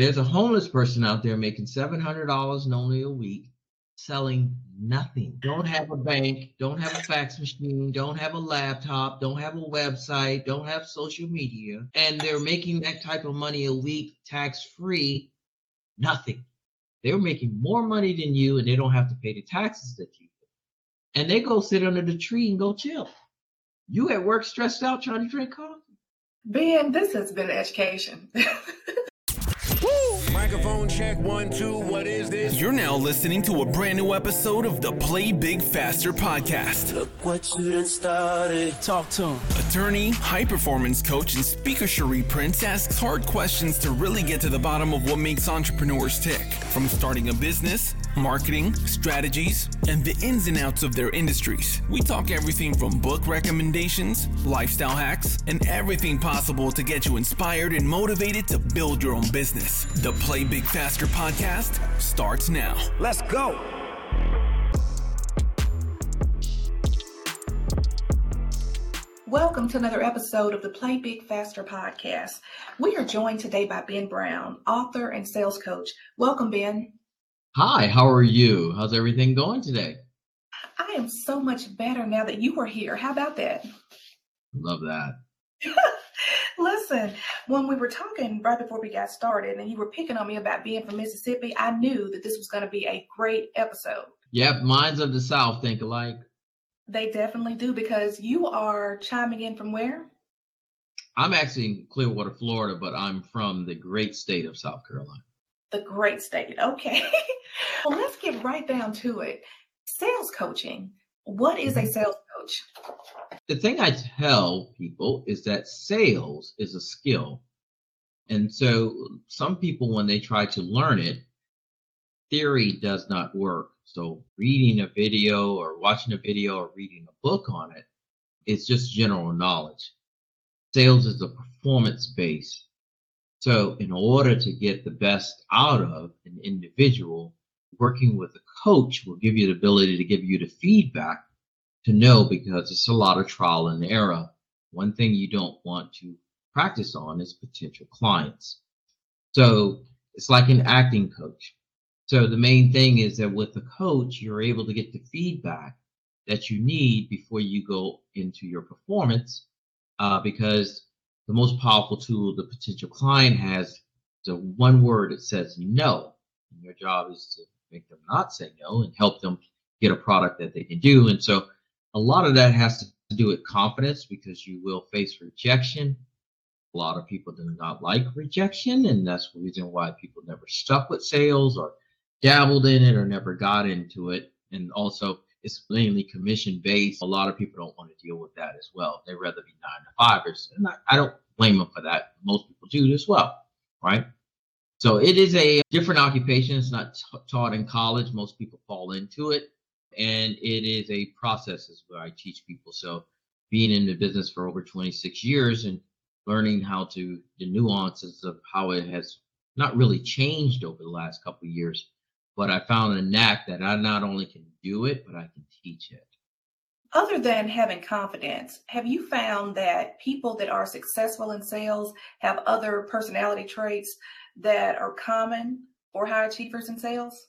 There's a homeless person out there making $700 and only a week, selling nothing. Don't have a bank, don't have a fax machine, don't have a laptop, don't have a website, don't have social media, and they're making that type of money a week tax free. Nothing. They're making more money than you, and they don't have to pay the taxes that you do. And they go sit under the tree and go chill. You at work stressed out trying to drink coffee. Ben, this has been education. Microphone check one, two. What is this? You're now listening to a brand new episode of the Play Big Faster podcast. Look what you done started. Talk to him. Attorney, high performance coach, and speaker Cherie Prince asks hard questions to really get to the bottom of what makes entrepreneurs tick. From starting a business, marketing, strategies, and the ins and outs of their industries. We talk everything from book recommendations, lifestyle hacks, and everything possible to get you inspired and motivated to build your own business. The Play Big Faster podcast starts now. Let's go. Welcome to another episode of the Play Big Faster podcast. We are joined today by Ben Brown, author and sales coach. Welcome, Ben. Hi, how are you? How's everything going today? I am so much better now that you are here. How about that? Love that. Listen, when we were talking right before we got started and you were picking on me about being from Mississippi, I knew that this was going to be a great episode. Yep, minds of the South think alike. They definitely do because you are chiming in from where? I'm actually in Clearwater, Florida, but I'm from the great state of South Carolina. The great state. Okay. well, let's get right down to it. Sales coaching. What is a mm-hmm. sales coach? The thing I tell people is that sales is a skill. And so some people, when they try to learn it, theory does not work. So reading a video or watching a video or reading a book on it, it's just general knowledge. Sales is a performance base. So in order to get the best out of an individual, working with a coach will give you the ability to give you the feedback to know because it's a lot of trial and error. One thing you don't want to practice on is potential clients. So it's like an acting coach. So the main thing is that with a coach, you're able to get the feedback that you need before you go into your performance, uh, because the most powerful tool the potential client has is a one word that says no. And your job is to make them not say no and help them get a product that they can do. And so a lot of that has to do with confidence because you will face rejection. A lot of people do not like rejection, and that's the reason why people never stuck with sales or dabbled in it or never got into it. And also, it's mainly commission based. A lot of people don't want to deal with that as well. They rather be nine to fivers, and I, I don't blame them for that. Most people do as well, right? So it is a different occupation. It's not t- taught in college. Most people fall into it and it is a process is where I teach people. So being in the business for over 26 years and learning how to the nuances of how it has not really changed over the last couple of years, but I found a knack that I not only can do it, but I can teach it. Other than having confidence, have you found that people that are successful in sales have other personality traits that are common for high achievers in sales?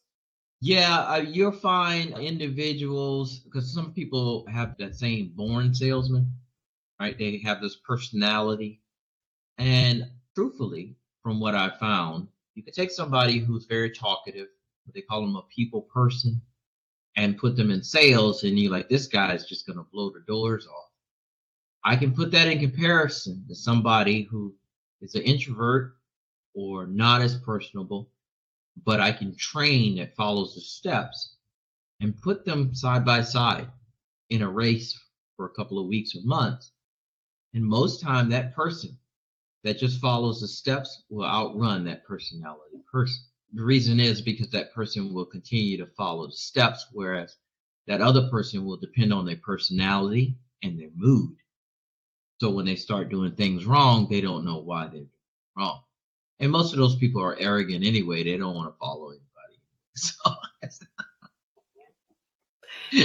Yeah, uh, you'll find individuals because some people have that same born salesman, right? They have this personality. And truthfully, from what I found, you could take somebody who's very talkative, they call them a people person, and put them in sales, and you're like, this guy is just going to blow the doors off. I can put that in comparison to somebody who is an introvert or not as personable but I can train that follows the steps and put them side by side in a race for a couple of weeks or months. And most time that person that just follows the steps will outrun that personality person. The reason is because that person will continue to follow the steps, whereas that other person will depend on their personality and their mood. So when they start doing things wrong, they don't know why they're wrong and most of those people are arrogant anyway. They don't want to follow anybody. So,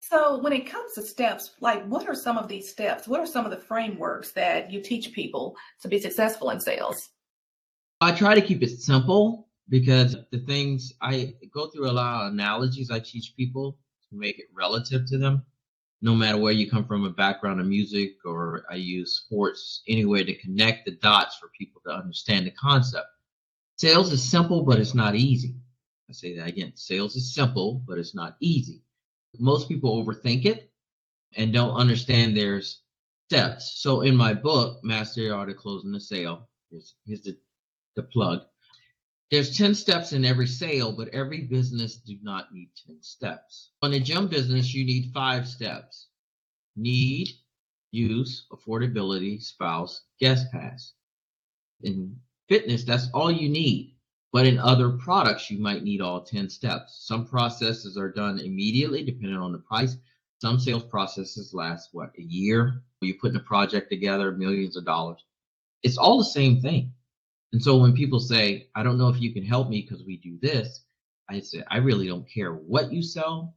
so when it comes to steps, like what are some of these steps? What are some of the frameworks that you teach people to be successful in sales? I try to keep it simple because the things I go through a lot of analogies I teach people to make it relative to them, no matter where you come from a background of music or I use sports, any way to connect the dots for people to understand the concept. Sales is simple, but it's not easy. I say that again. Sales is simple, but it's not easy. Most people overthink it and don't understand there's steps. So in my book, Master Art of Closing the Sale, here's, here's the, the plug. There's 10 steps in every sale, but every business do not need 10 steps. On a gym business, you need five steps. Need, use, affordability, spouse, guest pass. In fitness, that's all you need. But in other products, you might need all 10 steps. Some processes are done immediately, depending on the price. Some sales processes last, what, a year? You're putting a project together, millions of dollars. It's all the same thing. And so when people say, I don't know if you can help me because we do this, I say, I really don't care what you sell,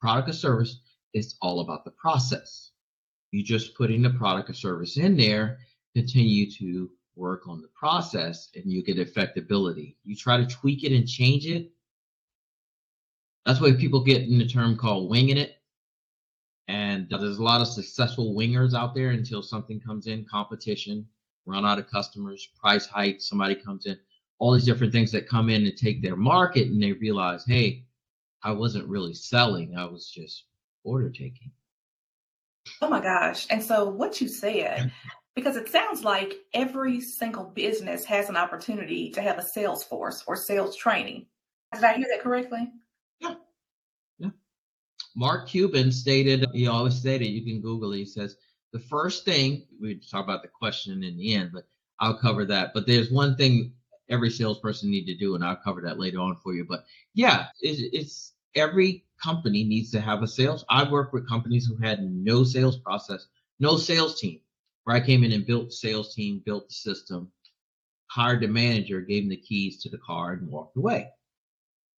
product or service. It's all about the process. You just putting the product or service in there, continue to work on the process, and you get effectability. You try to tweak it and change it. That's why people get in the term called winging it. And there's a lot of successful wingers out there until something comes in, competition, run out of customers, price hike, somebody comes in, all these different things that come in and take their market and they realize, hey, I wasn't really selling, I was just order taking. Oh my gosh. And so what you said, because it sounds like every single business has an opportunity to have a sales force or sales training. Did I hear that correctly? Yeah. Yeah. Mark Cuban stated, he always stated, you can Google it, he says, the first thing we talk about the question in the end, but I'll cover that. But there's one thing every salesperson need to do, and I'll cover that later on for you. But yeah, it's, it's every company needs to have a sales. I worked with companies who had no sales process, no sales team. Where I came in and built sales team, built the system, hired the manager, gave him the keys to the car, and walked away.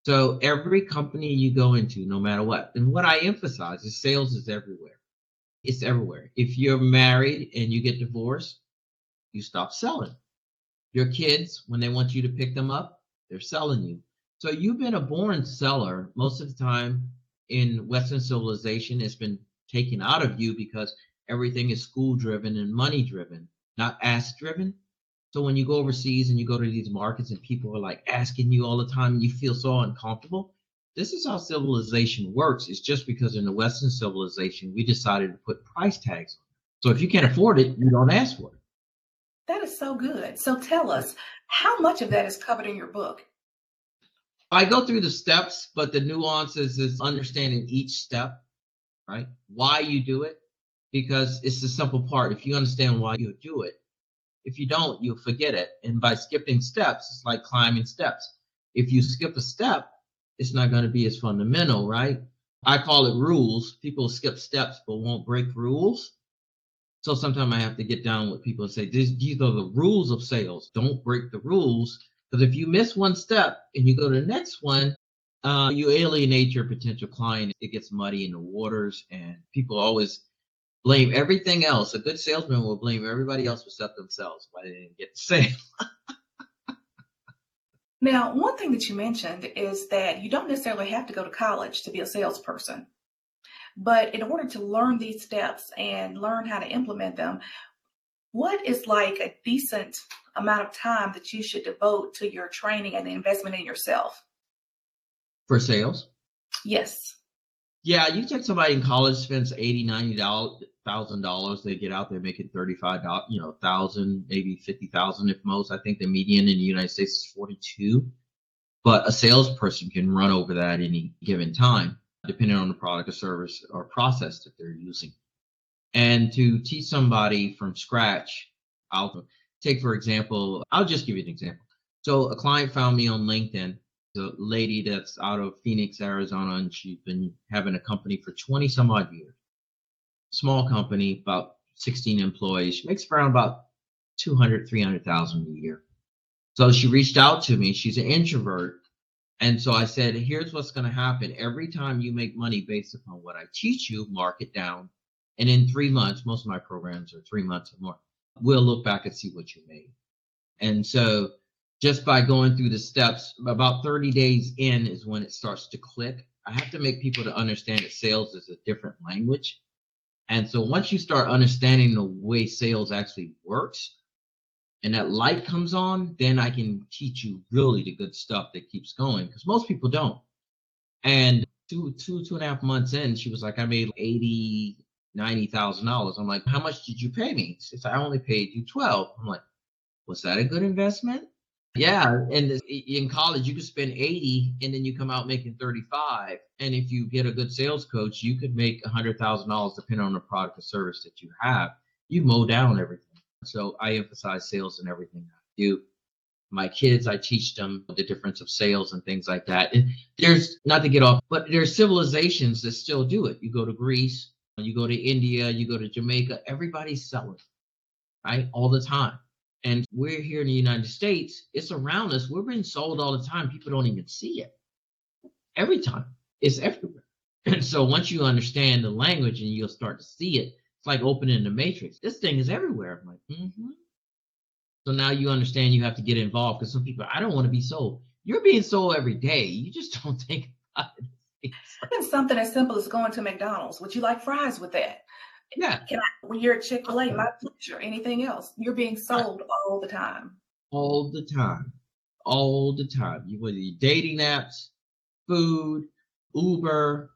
So every company you go into, no matter what, and what I emphasize is sales is everywhere it's everywhere. If you're married and you get divorced, you stop selling. Your kids, when they want you to pick them up, they're selling you. So you've been a born seller most of the time in Western civilization. It's been taken out of you because everything is school driven and money driven, not ask driven. So when you go overseas and you go to these markets and people are like asking you all the time, you feel so uncomfortable, this is how civilization works. It's just because in the Western civilization, we decided to put price tags on it. So if you can't afford it, you don't ask for it. That is so good. So tell us, how much of that is covered in your book? I go through the steps, but the nuances is understanding each step, right? Why you do it, because it's the simple part. If you understand why you do it, if you don't, you'll forget it. And by skipping steps, it's like climbing steps. If you skip a step, it's not going to be as fundamental, right? I call it rules. People skip steps but won't break rules. So sometimes I have to get down with people and say, these, these are the rules of sales. Don't break the rules. Because if you miss one step and you go to the next one, uh, you alienate your potential client. It gets muddy in the waters, and people always blame everything else. A good salesman will blame everybody else except themselves why they didn't get the sale. Now, one thing that you mentioned is that you don't necessarily have to go to college to be a salesperson. But in order to learn these steps and learn how to implement them, what is like a decent amount of time that you should devote to your training and the investment in yourself? For sales? Yes. Yeah, you take somebody in college spends eighty, ninety dollars thousand dollars. They get out there making thirty five dollars, you know, thousand, maybe fifty thousand if most. I think the median in the United States is forty two, but a salesperson can run over that any given time, depending on the product or service or process that they're using. And to teach somebody from scratch, I'll take for example, I'll just give you an example. So a client found me on LinkedIn a lady that's out of Phoenix, Arizona, and she's been having a company for 20 some odd years small company, about 16 employees. She makes around about 200, 300,000 a year. So she reached out to me. She's an introvert. And so I said, here's what's going to happen. Every time you make money based upon what I teach you, mark it down. And in three months, most of my programs are three months or more, we'll look back and see what you made. And so just by going through the steps. About 30 days in is when it starts to click. I have to make people to understand that sales is a different language. And so once you start understanding the way sales actually works and that light comes on, then I can teach you really the good stuff that keeps going because most people don't. And two, two, two and a half months in, she was like, I made 80, $90,000. I'm like, how much did you pay me? She said, I only paid you 12. I'm like, was that a good investment? Yeah. And in college, you could spend 80 and then you come out making 35. And if you get a good sales coach, you could make $100,000 depending on the product or service that you have. You mow down everything. So I emphasize sales in everything I do. My kids, I teach them the difference of sales and things like that. And there's not to get off, but there's civilizations that still do it. You go to Greece, you go to India, you go to Jamaica, everybody's selling, right? All the time. And we're here in the United States, it's around us. We're being sold all the time. People don't even see it. Every time. It's everywhere. And so once you understand the language and you'll start to see it, it's like opening the matrix. This thing is everywhere. I'm like, mm-hmm. So now you understand you have to get involved because some people, I don't want to be sold. You're being sold every day. You just don't think about it. Something as simple as going to McDonald's. Would you like fries with that? Yeah. Can I, when you're at Chick fil A, my pleasure, anything else, you're being sold all the time. All the time. All the time. You whether you dating apps, food, Uber,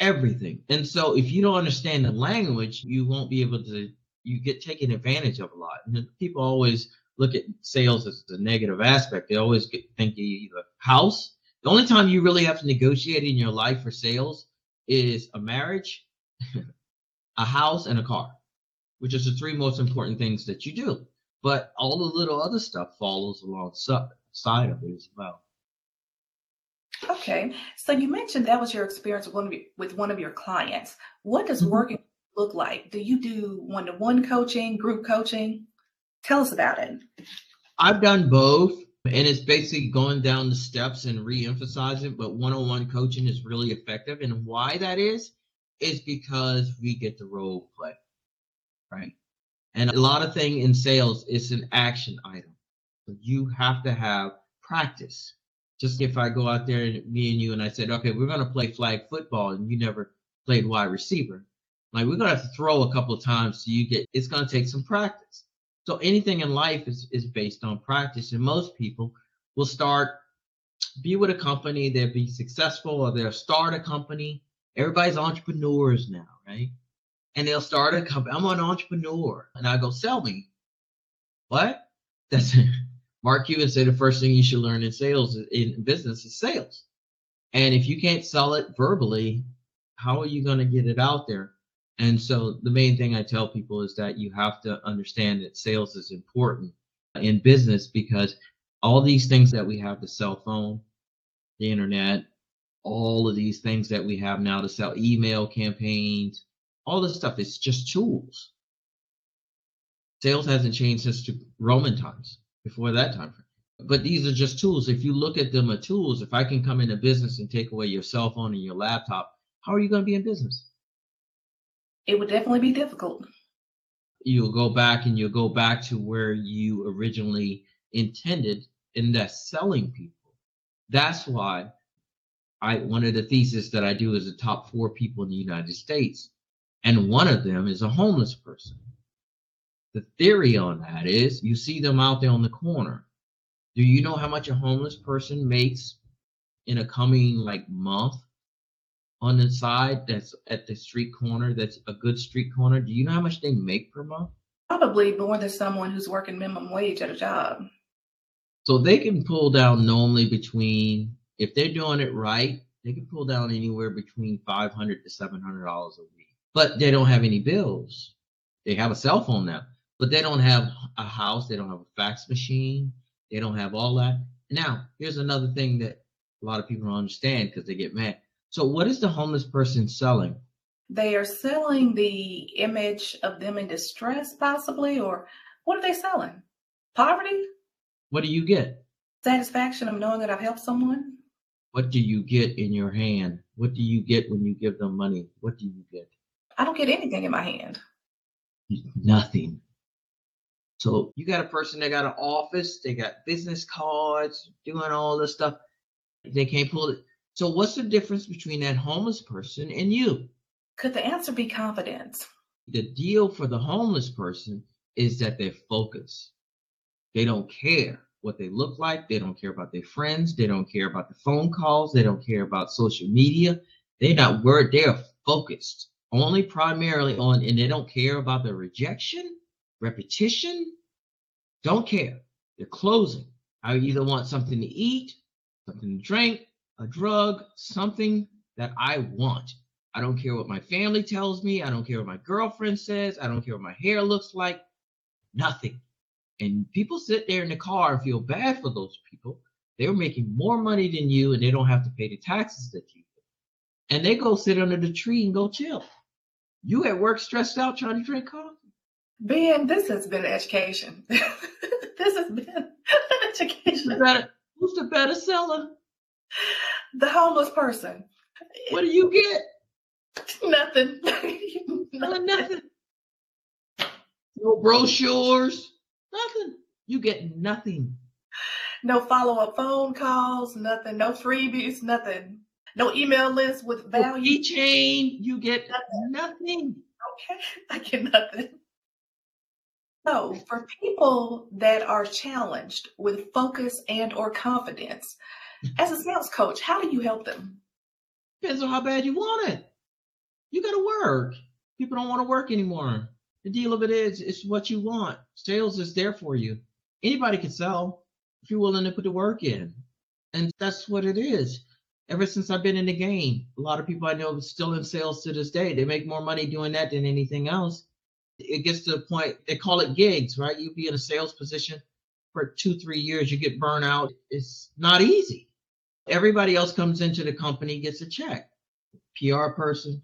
everything. And so if you don't understand the language, you won't be able to you get taken advantage of a lot. And people always look at sales as a negative aspect. They always get, think you either house the only time you really have to negotiate in your life for sales is a marriage, a house, and a car, which is the three most important things that you do. But all the little other stuff follows alongside of it as well. Okay, so you mentioned that was your experience with one of your, with one of your clients. What does mm-hmm. working look like? Do you do one-to-one coaching, group coaching? Tell us about it. I've done both. And it's basically going down the steps and re-emphasizing, but one-on-one coaching is really effective. And why that is, is because we get the role play, right? And a lot of thing in sales is an action item. So you have to have practice. Just if I go out there and me and you and I said, okay, we're going to play flag football and you never played wide receiver. Like we're going to have to throw a couple of times so you get, it's going to take some practice. So anything in life is, is based on practice. And most people will start, be with a company, they'll be successful, or they'll start a company. Everybody's entrepreneurs now, right? And they'll start a company. I'm an entrepreneur. And I go, sell me. What? That's it. Mark Cuban said the first thing you should learn in sales in business is sales. And if you can't sell it verbally, how are you going to get it out there? And so the main thing I tell people is that you have to understand that sales is important in business because all these things that we have the cell phone, the internet, all of these things that we have now to sell email campaigns, all this stuff, it's just tools. Sales hasn't changed since Roman times, before that time. frame. But these are just tools. If you look at them as tools, if I can come into business and take away your cell phone and your laptop, how are you going to be in business? it would definitely be difficult. You'll go back and you'll go back to where you originally intended, and that's selling people. That's why I one of the theses that I do is the top four people in the United States, and one of them is a homeless person. The theory on that is you see them out there on the corner. Do you know how much a homeless person makes in a coming like month? on the side that's at the street corner that's a good street corner do you know how much they make per month probably more than someone who's working minimum wage at a job so they can pull down normally between if they're doing it right they can pull down anywhere between 500 to 700 dollars a week but they don't have any bills they have a cell phone now but they don't have a house they don't have a fax machine they don't have all that now here's another thing that a lot of people don't understand because they get mad so, what is the homeless person selling? They are selling the image of them in distress, possibly, or what are they selling? Poverty? What do you get? Satisfaction of knowing that I've helped someone. What do you get in your hand? What do you get when you give them money? What do you get? I don't get anything in my hand. Nothing. So you got a person that got an office, they got business cards, doing all this stuff. They can't pull it. So what's the difference between that homeless person and you? Could the answer be confidence? The deal for the homeless person is that they're focused. They don't care what they look like. They don't care about their friends. They don't care about the phone calls. They don't care about social media. They're not worried. They're focused only primarily on, and they don't care about the rejection, repetition. Don't care. They're closing. I either want something to eat, something to drink, a drug, something that I want. I don't care what my family tells me. I don't care what my girlfriend says. I don't care what my hair looks like. Nothing. And people sit there in the car and feel bad for those people. They're making more money than you and they don't have to pay the taxes that you do. And they go sit under the tree and go chill. You at work stressed out trying to drink coffee. Ben, this has been education. this has been Who's the education. better, who's the better seller? The homeless person. What do you get? Nothing. Uh, nothing. No brochures. Nothing. You get nothing. No follow up phone calls, nothing. No freebies, nothing. No email list with No value. keychain. You get nothing. Okay, I get nothing. So, for people that are challenged with focus and or confidence, as a sales coach, how do you help them? Depends on how bad you want it. You got to work. People don't want to work anymore. The deal of it is, it's what you want. Sales is there for you. Anybody can sell if you're willing to put the work in. And that's what it is. Ever since I've been in the game, a lot of people I know still in sales to this day. They make more money doing that than anything else. It gets to the point, they call it gigs, right? You be in a sales position for two, three years, you get burnt out. It's not easy. Everybody else comes into the company, gets a check. PR person,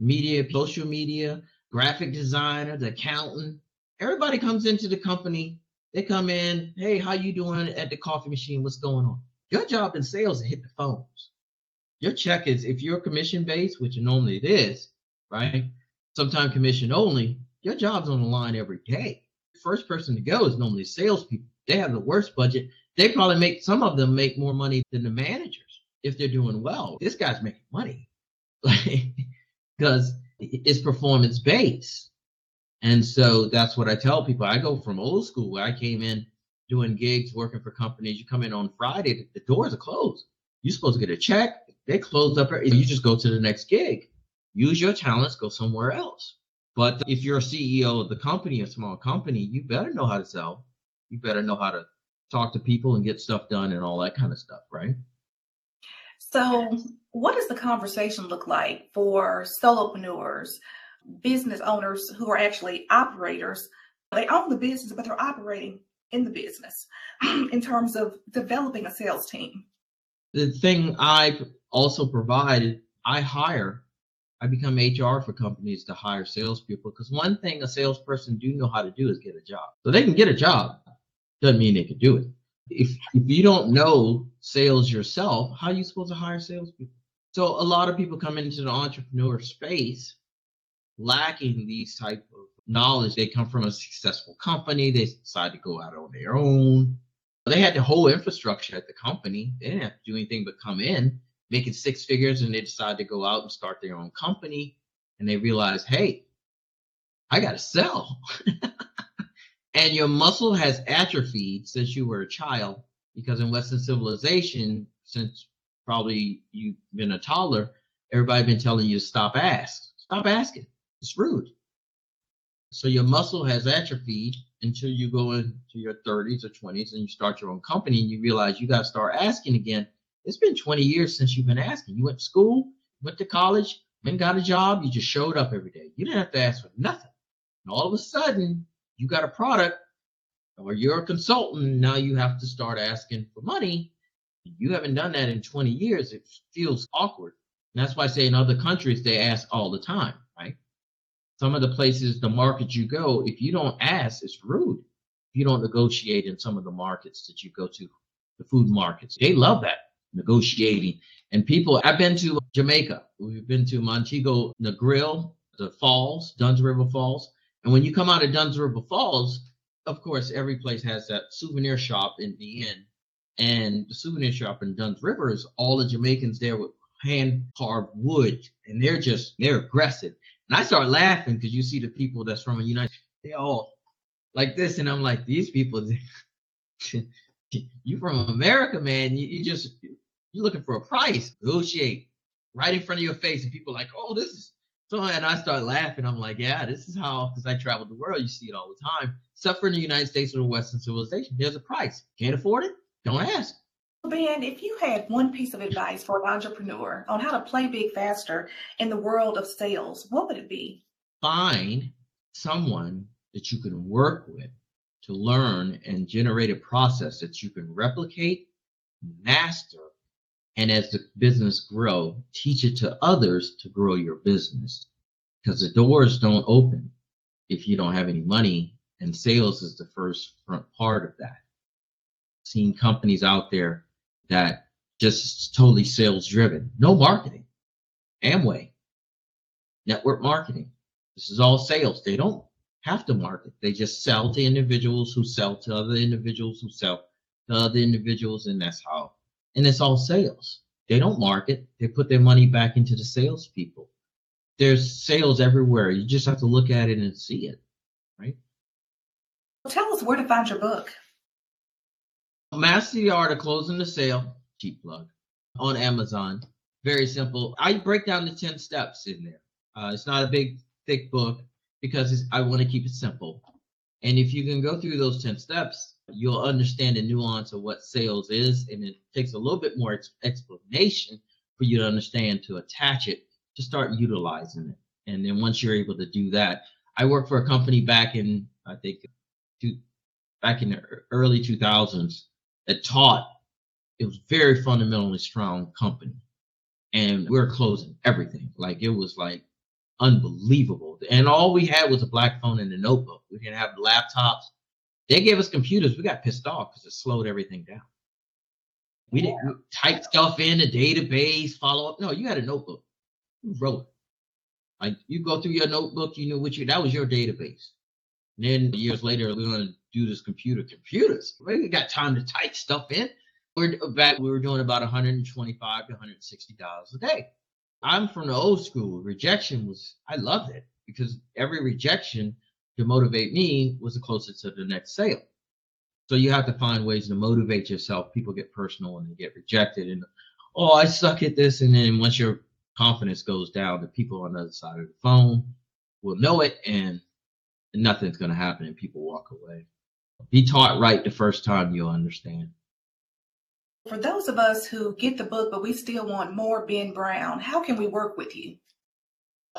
media, social media, graphic designer, the accountant. Everybody comes into the company. They come in, hey, how you doing at the coffee machine? What's going on? Your job in sales is hit the phones. Your check is if you're commission based, which normally it is, right? Sometimes commission only. Your job's on the line every day. First person to go is normally salespeople. They have the worst budget. They probably make some of them make more money than the managers if they're doing well. This guy's making money, like because it's performance based. And so that's what I tell people. I go from old school where I came in doing gigs, working for companies. You come in on Friday, the doors are closed. You're supposed to get a check. They closed up. You just go to the next gig. Use your talents, go somewhere else. But if you're a CEO of the company, a small company, you better know how to sell. You better know how to talk to people and get stuff done and all that kind of stuff, right? So, what does the conversation look like for solopreneurs, business owners who are actually operators? They own the business, but they're operating in the business in terms of developing a sales team. The thing I also provide, I hire, I become HR for companies to hire salespeople because one thing a salesperson do know how to do is get a job. So they can get a job, doesn't mean they can do it. If if you don't know sales yourself, how are you supposed to hire salespeople? So a lot of people come into the entrepreneur space lacking these type of knowledge. They come from a successful company. They decide to go out on their own. They had the whole infrastructure at the company. They didn't have to do anything but come in, making six figures, and they decide to go out and start their own company. And they realize, hey, I got to sell. and your muscle has atrophied since you were a child, because in Western civilization, since probably you've been a toddler, everybody been telling you to stop ask, stop asking. It's rude. So your muscle has atrophied until you go into your 30s or 20s and you start your own company and you realize you got to start asking again. It's been 20 years since you've been asking. You went to school, went to college, then got a job. You just showed up every day. You didn't have to ask for nothing. And all of a sudden, you got a product or you're a consultant. Now you have to start asking for money. You haven't done that in 20 years. It feels awkward. And that's why I say in other countries, they ask all the time, right? Some of the places, the markets you go, if you don't ask, it's rude. If you don't negotiate in some of the markets that you go to, the food markets, they love that negotiating. And people, I've been to Jamaica. We've been to Montego Negril, the falls, Dunn's River Falls. And when you come out of Dunn's River Falls, of course, every place has that souvenir shop in the end. And the souvenir shop in Dunn's River is all the Jamaicans there with hand carved wood, and they're just they're aggressive. And I start laughing because you see the people that's from the United, States, they all like this, and I'm like, these people, you from America, man. You, you just you're looking for a price, negotiate right in front of your face, and people like, oh, this is so. And I start laughing. I'm like, yeah, this is how because I travel the world, you see it all the time. For in the United States or Western civilization, there's a price. Can't afford it? Don't ask. Ben, if you had one piece of advice for an entrepreneur on how to play big faster in the world of sales, what would it be? Find someone that you can work with to learn and generate a process that you can replicate, master, and as the business grow, teach it to others to grow your business. Because the doors don't open if you don't have any money, and sales is the first front part of that. Seeing companies out there that just totally sales driven, no marketing. Amway, network marketing. This is all sales. They don't have to market. They just sell to individuals who sell to other individuals who sell to other individuals, and that's how. And it's all sales. They don't market. They put their money back into the salespeople. There's sales everywhere. You just have to look at it and see it, right? Tell us where to find your book. Master the Art of Closing the Sale, cheap plug, on Amazon. Very simple. I break down the 10 steps in there. Uh, it's not a big, thick book because I want to keep it simple. And if you can go through those 10 steps, you'll understand the nuance of what sales is. And it takes a little bit more ex- explanation for you to understand to attach it to start utilizing it. And then once you're able to do that, I worked for a company back in, I think, two, back in the early 2000s that taught it was very fundamentally strong company. And we're closing everything. Like it was like unbelievable. And all we had was a black phone and a notebook. We didn't have laptops. They gave us computers. We got pissed off because it slowed everything down. We didn't type stuff in a database, follow up. No, you had a notebook. You wrote it. Like you go through your notebook, you knew what you that was your database. And then years later, we're gonna do this computer. Computers. We got time to type stuff in. We're back, we were doing about 125 to 160 dollars a day. I'm from the old school. Rejection was, I loved it because every rejection to motivate me was the closest to the next sale. So you have to find ways to motivate yourself. People get personal and they get rejected, and oh, I suck at this. And then once your confidence goes down, the people on the other side of the phone will know it, and nothing's going to happen, and people walk away. Be taught right the first time, you'll understand. For those of us who get the book, but we still want more Ben Brown, how can we work with you?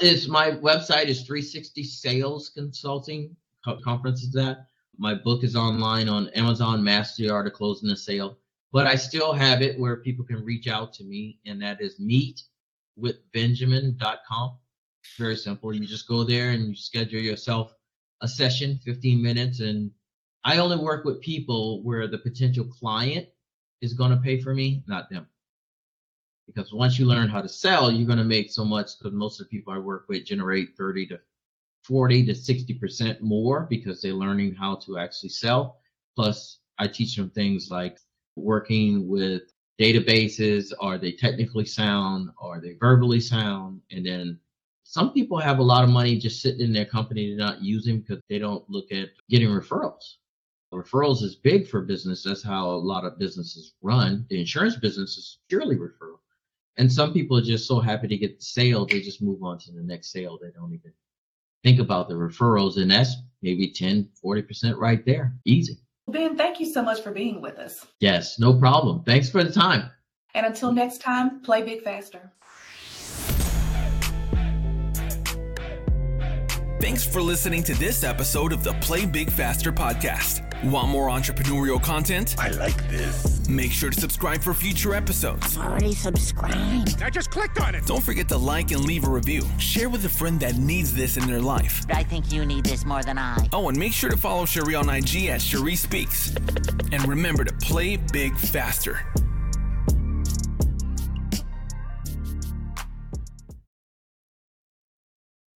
Is my website is 360 Sales Consulting conference is that. My book is online on Amazon Master the Art of Closing a Sale, but I still have it where people can reach out to me, and that is meetwithbenjamin.com. Very simple. You just go there and you schedule yourself a session, 15 minutes, and I only work with people where the potential client is going to pay for me, not them. Because once you learn how to sell, you're going to make so much because most of the people I work with generate 30 to 40 to 60% more because they're learning how to actually sell. Plus, I teach them things like working with databases. Are they technically sound? Are they verbally sound? And then some people have a lot of money just sitting in their company they're not using because they don't look at getting referrals. Referrals is big for business. That's how a lot of businesses run. The insurance business is purely referral. And some people are just so happy to get the sale, they just move on to the next sale. They don't even think about the referrals. And that's maybe 10, 40% right there. Easy. Ben, thank you so much for being with us. Yes, no problem. Thanks for the time. And until next time, play big faster. Thanks for listening to this episode of the Play Big Faster podcast. Want more entrepreneurial content? I like this. Make sure to subscribe for future episodes. Already subscribed. I just clicked on it. Don't forget to like and leave a review. Share with a friend that needs this in their life. I think you need this more than I. Oh, and make sure to follow Cherie on IG at Cherie Speaks. And remember to play big faster.